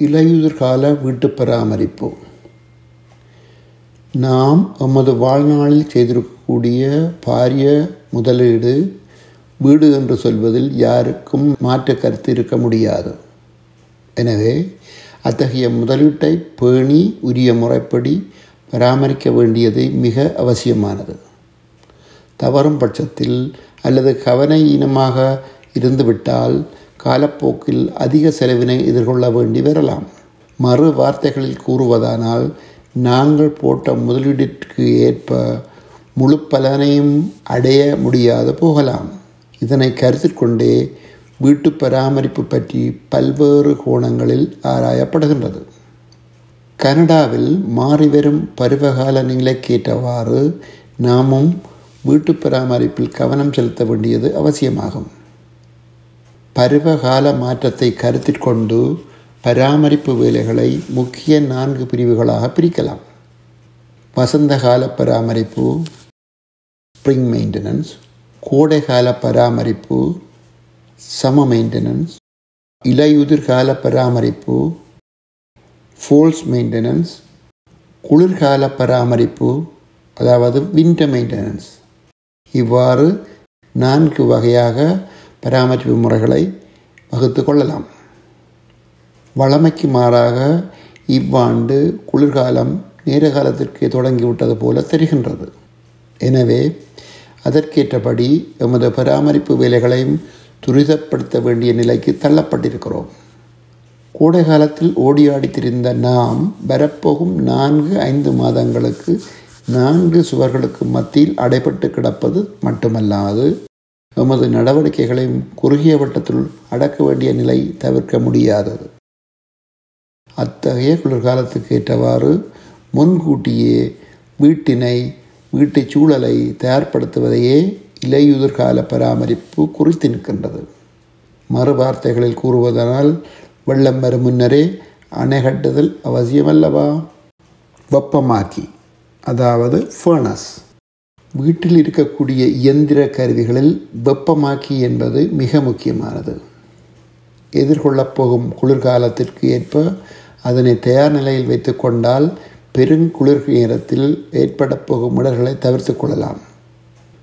இலையுதிர்கால வீட்டு பராமரிப்பு. நாம் நமது வாழ்நாளில் செய்திருக்கக்கூடிய பாரிய முதலீடு வீடு என்று சொல்வதில் யாருக்கும் மாற்ற கருத்து இருக்க முடியாது. எனவே அத்தகைய முதலீட்டை பேணி உரிய முறைப்படி பராமரிக்க வேண்டியது மிக அவசியமானது. தவறும் பட்சத்தில் அல்லது கவனையீனமாக இருந்துவிட்டால் காலப்போக்கில் அதிக செலவினை எதிர்கொள்ள வேண்டி வரலாம். மறு வார்த்தைகளில் கூறுவதானால் நாங்கள் போட்ட முதலீட்டிற்கு ஏற்ப முழு பலனையும் அடைய முடியாது போகலாம். இதனை கருத்தில் கொண்டே வீட்டு பராமரிப்பு பற்றி பல்வேறு கோணங்களில் ஆராயப்படுகின்றது. கனடாவில் மாறிவரும் பருவகால நிலைக்கேற்றவாறு நாமும் வீட்டு பராமரிப்பில் கவனம் செலுத்த வேண்டியது அவசியமாகும். பருவகால மாற்றத்தை கருத்தில் கொண்டு பராமரிப்பு வேலைகளை முக்கிய நான்கு பிரிவுகளாக பிரிக்கலாம். வசந்தகால பராமரிப்பு ஸ்ப்ரிங் மெயின்டெனன்ஸ் கோடைகால பராமரிப்பு சம மெயின்டெனன்ஸ் இலையுதிர்கால பராமரிப்பு ஃபோல்ஸ் மெயின்டெனன்ஸ் குளிர்கால பராமரிப்பு அதாவது வின்டர் மெயின்டெனன்ஸ் இவ்வாறு நான்கு வகையாக பராமரிப்பு முறைகளை வகுத்து கொள்ளலாம். வளமைக்கு மாறாக இவ்வாண்டு குளிர்காலம் நேர காலத்திற்கு தொடங்கிவிட்டது போல தெரிகின்றது. எனவே அதற்கேற்றபடி எமது பராமரிப்பு வேலைகளையும் துரிதப்படுத்த வேண்டிய நிலைக்கு தள்ளப்பட்டிருக்கிறோம். கோடை காலத்தில் ஓடியாடி திரிந்த நாம் வரப்போகும் நான்கு ஐந்து மாதங்களுக்கு நான்கு சுவர்களுக்கு மத்தியில் அடைபட்டு கிடப்பது மட்டுமல்லாது எமது நடவடிக்கைகளையும் குறுகிய வட்டத்தில் அடக்க வேண்டிய நிலை தவிர்க்க முடியாதது. அத்தகைய குளிர்காலத்துக்கு ஏற்றவாறு முன்கூட்டியே வீட்டினை வீட்டு சூழலை தயார்படுத்துவதையே இலையுதிர்கால பராமரிப்பு குறித்து நிற்கின்றது. மறுவார்த்தைகளில் கூறுவதனால் வெள்ளம் வரும் முன்னரே அணை கட்டுதல் அவசியமல்லவா? வெப்பமாக்கி அதாவது ஃபர்னஸ் வீட்டில் இருக்கக்கூடிய இயந்திர கருவிகளில் வெப்பமாக்கி என்பது மிக முக்கியமானது. எதிர்கொள்ளப் போகும் குளிர்காலத்திற்கு ஏற்ப அதனை தயார் நிலையில் வைத்து கொண்டால் பெருங்குளிர் நேரத்தில் ஏற்பட போகும் இடர்களை தவிர்த்து கொள்ளலாம்.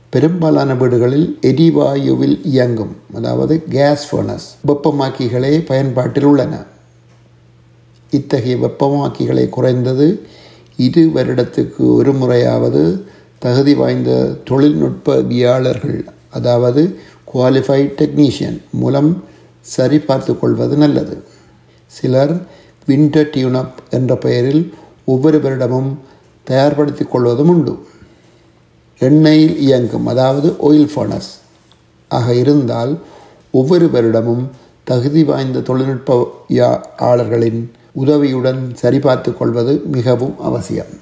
பெரும்பாலான வீடுகளில் எரிவாயுவில் இயங்கும் அதாவது கேஸ் ஃபர்னஸ் வெப்பமாக்கிகளே பயன்பாட்டில் உள்ளன. இத்தகைய வெப்பமாக்கிகளை குறைந்தது இரு வருடத்துக்கு ஒரு முறையாவது தகுதி வாய்ந்த தொழில்நுட்பவியாளர்கள் அதாவது குவாலிஃபைட் டெக்னீஷியன் மூலம் சரிபார்த்து கொள்வது நல்லது. சிலர் வின்டர் டியூனப் என்ற பெயரில் ஒவ்வொரு வருடமும் தயார்படுத்தி கொள்வதும் உண்டு. எண்ணெயில் இயங்கும் அதாவது ஆயில் ஃபர்னஸ் ஆக இருந்தால் ஒவ்வொரு வருடமும் தகுதி வாய்ந்த தொழில்நுட்ப ஆளர்களின் உதவியுடன் சரிபார்த்து கொள்வது மிகவும் அவசியம்.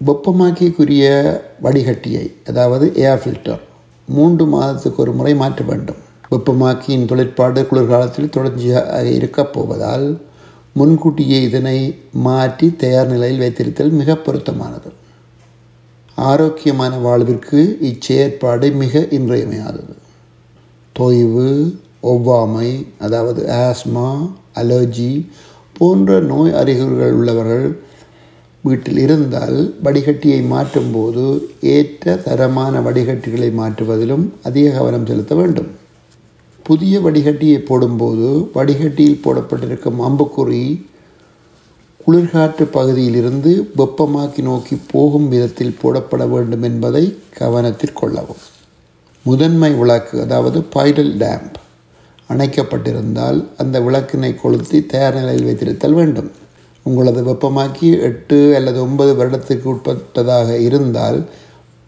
வெப்பமாக்கிக்குரிய வடிகட்டியை அதாவது ஏர் ஃபில்டர் மூன்று மாதத்துக்கு ஒரு முறை மாற்ற வேண்டும். வெப்பமாக்கியின் தொழிற்பாடு குளிர்காலத்தில் தொடர்ச்சியாக இருக்கப் போவதால் முன்கூட்டியே இதனை மாற்றி தயார் நிலையில் வைத்திருத்தல் மிக பொருத்தமானது. ஆரோக்கியமான வாழ்விற்கு இச்செயற்பாடு மிக இன்றியமையாதது. தொய்வு ஒவ்வாமை அதாவது ஆஸ்மா அலர்ஜி போன்ற நோய் அறிகுறிகள் உள்ளவர்கள் வீட்டில் இருந்தால் வடிகட்டியை மாற்றும்போது ஏற்ற தரமான வடிகட்டிகளை மாற்றுவதிலும் அதிக கவனம் செலுத்த வேண்டும். புதிய வடிகட்டியை போடும்போது வடிகட்டியில் போடப்பட்டிருக்கும் அம்புக்குறி குளிர்காற்று பகுதியிலிருந்து வெப்பமாக்கி நோக்கி போகும் விதத்தில் போடப்பட வேண்டும் என்பதை கவனத்தில் கொள்ளவும். முதன்மை விளக்கு அதாவது பைடல் டேம்ப் அணைக்கப்பட்டிருந்தால் அந்த விளக்கினை கொளுத்தி தயார் நிலையில் வைத்திருத்தல் வேண்டும். உங்களது வெப்பமாக்கி எட்டு அல்லது ஒன்பது வருடத்துக்கு உட்பட்டதாக இருந்தால்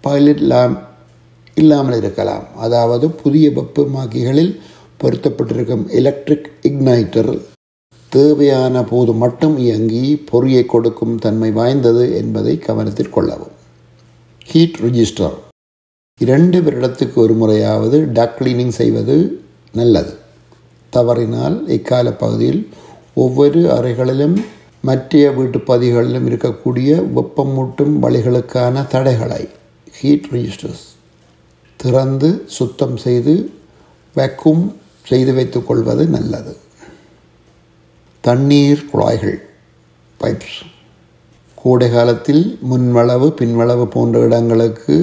பைலட் லேம்ப் இல்லாமல் இருக்கலாம். அதாவது புதிய வெப்பமாக்கிகளில் பொருத்தப்பட்டிருக்கும் எலக்ட்ரிக் இக்னைட்டர் தேவையான போது மட்டும் இயங்கி பொறியை கொடுக்கும் தன்மை வாய்ந்தது என்பதை கவனத்தில் கொள்ளவும். ஹீட் ரிஜிஸ்டர் இரண்டு வருடத்துக்கு ஒரு முறையாவது டக் கிளீனிங் செய்வது நல்லது. தவறினால் இக்கால பகுதியில் ஒவ்வொரு அறைகளிலும் மற்ற வீட்டு பதிகளிலும் இருக்கக்கூடிய வெப்பமூட்டும் வழிகளுக்கான தடைகளை ஹீட் ரிஜிஸ்டர்ஸ் திறந்து சுத்தம் செய்து வேக்கும் செய்து வைத்துக் கொள்வது நல்லது. தண்ணீர் குழாய்கள் பைப்ஸ் கோடை காலத்தில் முன்வளவு பின்வளவு போன்ற இடங்களுக்கு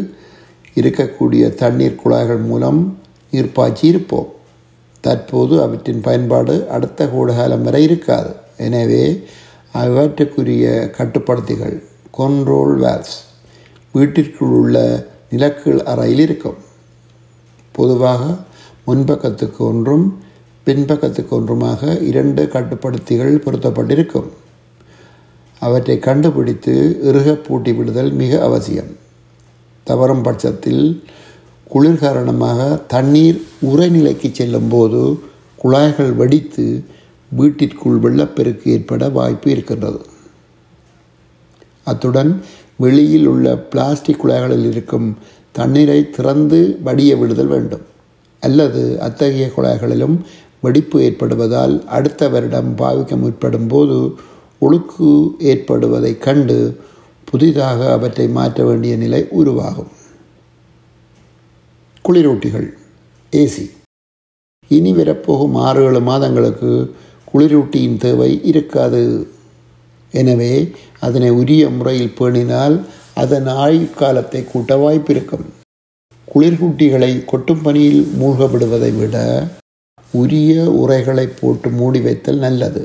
இருக்கக்கூடிய தண்ணீர் குழாய்கள் மூலம் நீர் பாய்ச்சி இருப்போம். தற்போது அவற்றின் பயன்பாடு அடுத்த கோடைகாலம் வரை இருக்காது. எனவே அவற்றுக்குரிய கட்டுப்படுத்திகள் கொன்ரோல் வேல்ஸ் வீட்டிற்குள் உள்ள நிலக்கீழ் அறையில் இருக்கும். பொதுவாக முன்பக்கத்துக்கு ஒன்றும் பின்பக்கத்துக்கு ஒன்றுமாக இரண்டு கட்டுப்படுத்திகள் பொருத்தப்பட்டிருக்கும். அவற்றை கண்டுபிடித்து இறுக பூட்டி விடுதல் மிக அவசியம். தவறும் பட்சத்தில் குளிர் காரணமாக தண்ணீர் உரைநிலைக்கு செல்லும்போது குழாய்கள் வெடித்து வீட்டிற்குள் வெள்ளப்பெருக்கு ஏற்பட வாய்ப்பு இருக்கின்றது. அத்துடன் வெளியில் உள்ள பிளாஸ்டிக் குழாய்களில் இருக்கும் தண்ணீரை திறந்து வடிய விடுதல் வேண்டும். அல்லது அத்தகைய குழாய்களிலும் வெடிப்பு ஏற்படுவதால் அடுத்த வருடம் பாவிக்க முற்படும் போது ஒழுக்கு ஏற்படுவதைக் கண்டு புதிதாக அவற்றை மாற்ற வேண்டிய நிலை உருவாகும். குளிரூட்டிகள் ஏசி. இனி வரப்போகும் ஆறு ஏழு மாதங்களுக்கு குளிரூட்டியின் தேவை இருக்காது. எனவே அதனை உரிய முறையில் பேணினால் அதன் ஆயுட்காலத்தை கூட்ட வாய்ப்பிருக்கும் குளிர்கூட்டிகளை கொட்டும் பணியில் மூழ்கப்படுவதை விட உரிய உரைகளை போட்டு மூடி வைத்தல் நல்லது.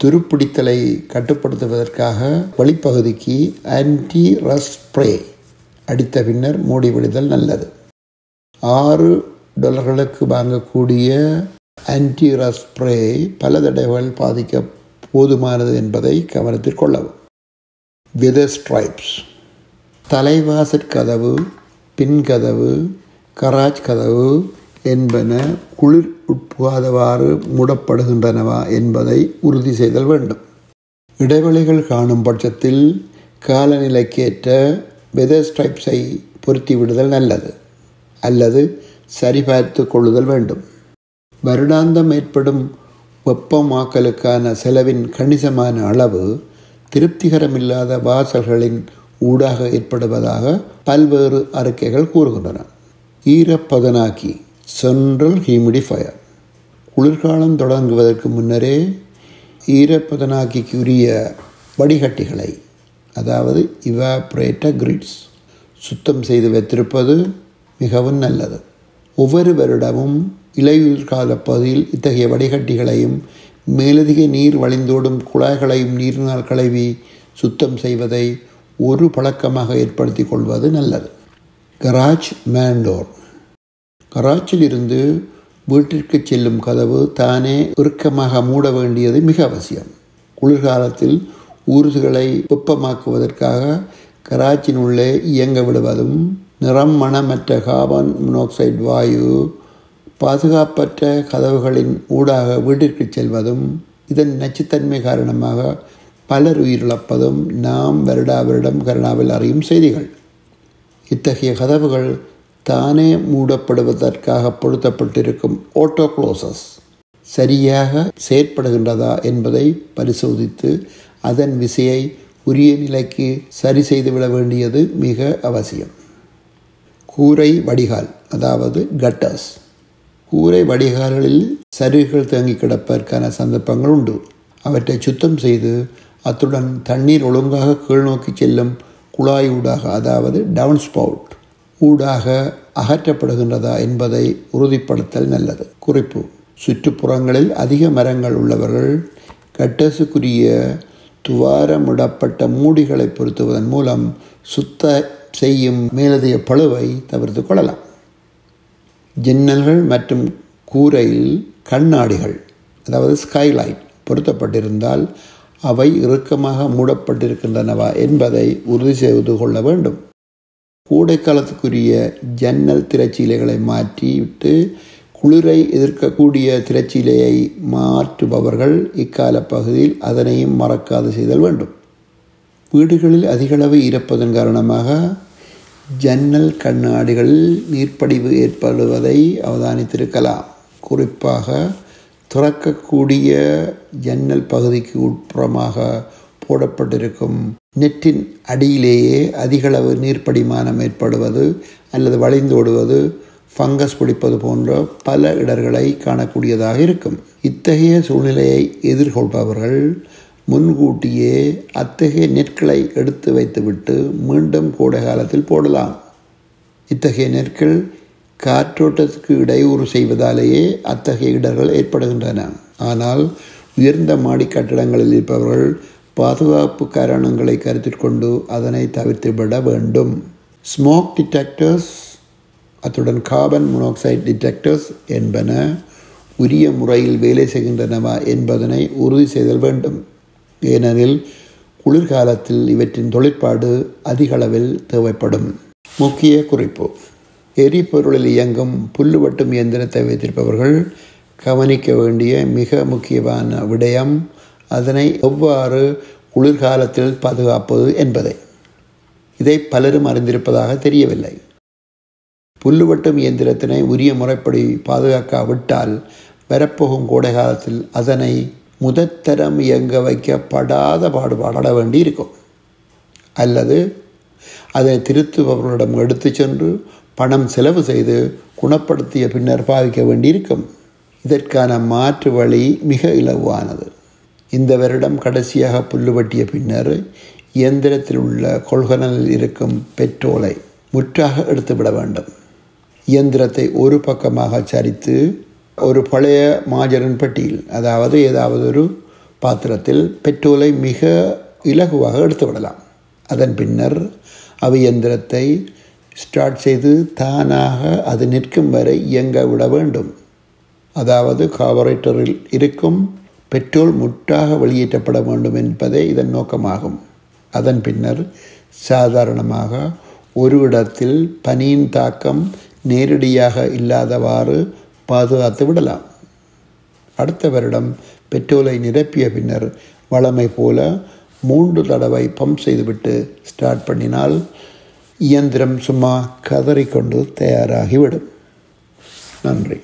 துருப்பிடித்தலை கட்டுப்படுத்துவதற்காக வழிப்பகுதிக்கு ஆன்டி ரஸ் ஸ்ப்ரே அடித்த பின்னர் மூடிவிடுதல் நல்லது. ஆறு டாலர்களுக்கு வாங்கக்கூடிய ஆன்டிரஸ் ஸ்ப்ரே பல தடவைகள் பாதிக்க போதுமானது என்பதை கவனத்தில் கொள்ளவும். வெதர் ஸ்ட்ரைப்ஸ் தலைவாசற் கதவு பின்கதவு கராஜ் கதவு என்பன குளிர் உட்புகாதவாறு மூடப்படுகின்றனவா என்பதை உறுதி செய்தல் வேண்டும். இடைவெளிகள் காணும் பட்சத்தில் காலநிலைக்கேற்ற வெதர் ஸ்ட்ரைப்ஸை பொருத்திவிடுதல் நல்லது. அல்லது சரிபார்த்து கொள்ளுதல் வேண்டும். வருடாந்தம் ஏற்படும் வெப்பமாக்கலுக்கான செலவின் கணிசமான அளவு திருப்திகரமில்லாத வாசல்களின் ஊடாக ஏற்படுவதாக பல்வேறு அறிக்கைகள் கூறுகின்றன. ஈரப்பதனாக்கி சென்ட்ரல் ஹியூமிடிஃபயர் குளிர்காலம் தொடங்குவதற்கு முன்னரே ஈரப்பதனாக்கிக்குரிய வடிகட்டிகளை அதாவது இவாப்ரேட்டர் கிரிட்ஸ் சுத்தம் செய்து வைத்திருப்பது மிகவும் நல்லது. ஒவ்வொரு வருடமும் இலையுதிர்கால பகுதியில் இத்தகைய வடிகட்டிகளையும் மேலதிக நீர் வழிந்தோடும் குழாய்களையும் நீரினால் கழுவி சுத்தம் செய்வதை ஒரு பழக்கமாக ஏற்படுத்தி கொள்வது நல்லது. கராஜ் மேண்டோர். கராச்சில் இருந்து வீட்டிற்கு செல்லும் கதவு தானே இறுக்கமாக மூட வேண்டியது மிக அவசியம். குளிர்காலத்தில் ஊர்துகளை வெப்பமாக்குவதற்காக கராச்சின் உள்ளே இயங்க விடுவதும் நிறம் மணமற்ற கார்பன் மோனாக்சைடு வாயு பாதுகாப்பற்ற கதவுகளின் ஊடாக வீட்டிற்கு செல்வதும் இதன் நச்சுத்தன்மை காரணமாக பலர் உயிரிழப்பதும் நாம் வருடா வருடம் கருணாவில் அறியும் செய்திகள். இத்தகைய கதவுகள் தானே மூடப்படுவதற்காக பொருத்தப்பட்டிருக்கும் ஓட்டோ க்ளோசஸ் சரியாக செயற்படுகின்றதா என்பதை பரிசோதித்து அதன் விசையை உரிய நிலைக்கு சரி செய்துவிட வேண்டியது மிக அவசியம். கூரை வடிகால் அதாவது கட்டர்ஸ் கூரை வடிகால்களில் சருகுகள் தேங்கி கிடப்பதற்கான சந்தர்ப்பங்கள் உண்டு. அவற்றை சுத்தம் செய்து அத்துடன் தண்ணீர் ஒழுங்காக கீழ்நோக்கி செல்லும் குழாய் ஊடாக அதாவது டவுன் ஸ்பவுட் ஊடாக அகற்றப்படுகின்றதா என்பதை உறுதிப்படுத்தல் நல்லது. குறிப்பு சுற்றுப்புறங்களில் அதிக மரங்கள் உள்ளவர்கள் கட்டசுக்குரிய துவாரமிடப்பட்ட மூடிகளை பொருத்துவதன் மூலம் சுத்த செய்யும் மேலதிக பழுவை தவிர்த்து கொள்ளலாம். ஜன்னல்கள் மற்றும் கூரையில் கண்ணாடிகள் அதாவது ஸ்கைலைட் பொருத்தப்பட்டிருந்தால் அவை இறுக்கமாக மூடப்பட்டிருக்கின்றனவா என்பதை உறுதி செய்து கொள்ள வேண்டும். கோடைக்காலத்துக்குரிய ஜன்னல் திரைச்சீலைகளை மாற்றிவிட்டு குளிரை எதிர்க்கக்கூடிய திரைச்சீலையை மாற்றுபவர்கள் இக்கால பகுதியில் அதனையும் மறக்காது செய்தல் வேண்டும். வீடுகளில் அதிகளவு இருப்பதன் காரணமாக ஜன்னல் கண்ணாடிகளில் நீர்ப்படிவு ஏற்படுவதை அவதானித்திருக்கலாம். குறிப்பாக துறக்கக்கூடிய ஜன்னல் பகுதிக்கு உட்புறமாக போடப்பட்டிருக்கும் நெற்றின் அடியிலேயே அதிகளவு நீர்ப்படிமானம் ஏற்படுவது அல்லது வளைந்தோடுவது ஃபங்கஸ் பிடிப்பது போன்ற பல இடர்களை காணக்கூடியதாக இருக்கும். இத்தகைய சூழ்நிலையை எதிர்கொள்பவர்கள் முன்கூட்டியே அத்தகைய நெற்களை எடுத்து வைத்துவிட்டு மீண்டும் கோடை காலத்தில் போடலாம். இத்தகைய நெற்கள் காற்றோட்டத்துக்கு இடையூறு செய்வதாலேயே அத்தகைய இடர்கள் ஏற்படுகின்றன. ஆனால் உயர்ந்த மாடி கட்டடங்களில் இருப்பவர்கள் பாதுகாப்பு காரணங்களை கருத்தில் கொண்டு அதனை தவிர்த்துவிட வேண்டும். ஸ்மோக் டிடெக்டர்ஸ் அத்துடன் கார்பன் மோனாக்சைடு டிடெக்டர்ஸ் என்பன உரிய முறையில் வேலை செய்கின்றனவா என்பதனை உறுதி செய்தல் வேண்டும். ஏனெனில் குளிர்காலத்தில் இவற்றின் தொழிற்பாடு அதிக அளவில் தேவைப்படும். முக்கிய குறிப்பு. எரிபொருளில் இயங்கும் புல்லு வெட்டும் இயந்திரத்தை வைத்திருப்பவர்கள் கவனிக்க வேண்டிய மிக முக்கியமான விடயம் அதனை எவ்வாறு குளிர்காலத்தில் பாதுகாப்பது என்பதை. இதை பலரும் அறிந்திருப்பதாக தெரியவில்லை. புல்லு வெட்டும் இயந்திரத்தினை உரிய முறைப்படி பாதுகாக்காவிட்டால் வரப்போகும் கோடை காலத்தில் அதனை முதத்தரம் இயங்க வைக்கப்படாத பாடுபாட வேண்டி இருக்கும் அல்லது அதை திருத்துபவர்களிடம் எடுத்து சென்று பணம் செலவு செய்து குணப்படுத்திய பின்னர் பாவிக்க வேண்டியிருக்கும். இதற்கான மாற்று வழி மிக இலவானது இந்த வருடம் கடைசியாக புல்லு வெட்டிய பின்னர் இயந்திரத்தில் உள்ள கொள்கலனில் இருக்கும் பெட்ரோலை முற்றாக எடுத்துவிட வேண்டும். இயந்திரத்தை ஒரு பக்கமாக சரித்து ஒரு பழைய மாஜரன் பெட்டியில் அதாவது ஏதாவது ஒரு பாத்திரத்தில் பெட்ரோலை மிக இலகுவாக எடுத்து விடலாம் அதன் பின்னர் அவியந்திரத்தை ஸ்டார்ட் செய்து தானாக அது நிற்கும் வரை இயங்க விட வேண்டும். அதாவது கார்பரேட்டரில் இருக்கும் பெட்ரோல் முற்றாக வெளியேற்றப்பட வேண்டும் என்பதே இதன் நோக்கமாகும். அதன் பின்னர் சாதாரணமாக ஒரு இடத்தில் பனியின் தாக்கம் நேரடியாக இல்லாதவாறு பாதுகாத்து விடலாம். அடுத்த வருடம் பெட்ரோலை நிரப்பிய பின்னர் வளமை போல மூன்று தடவை பம்ப் செய்துவிட்டு ஸ்டார்ட் பண்ணினால் இயந்திரம் சும்மா கதறிக்கொண்டு தயாராகிவிடும். நன்றி.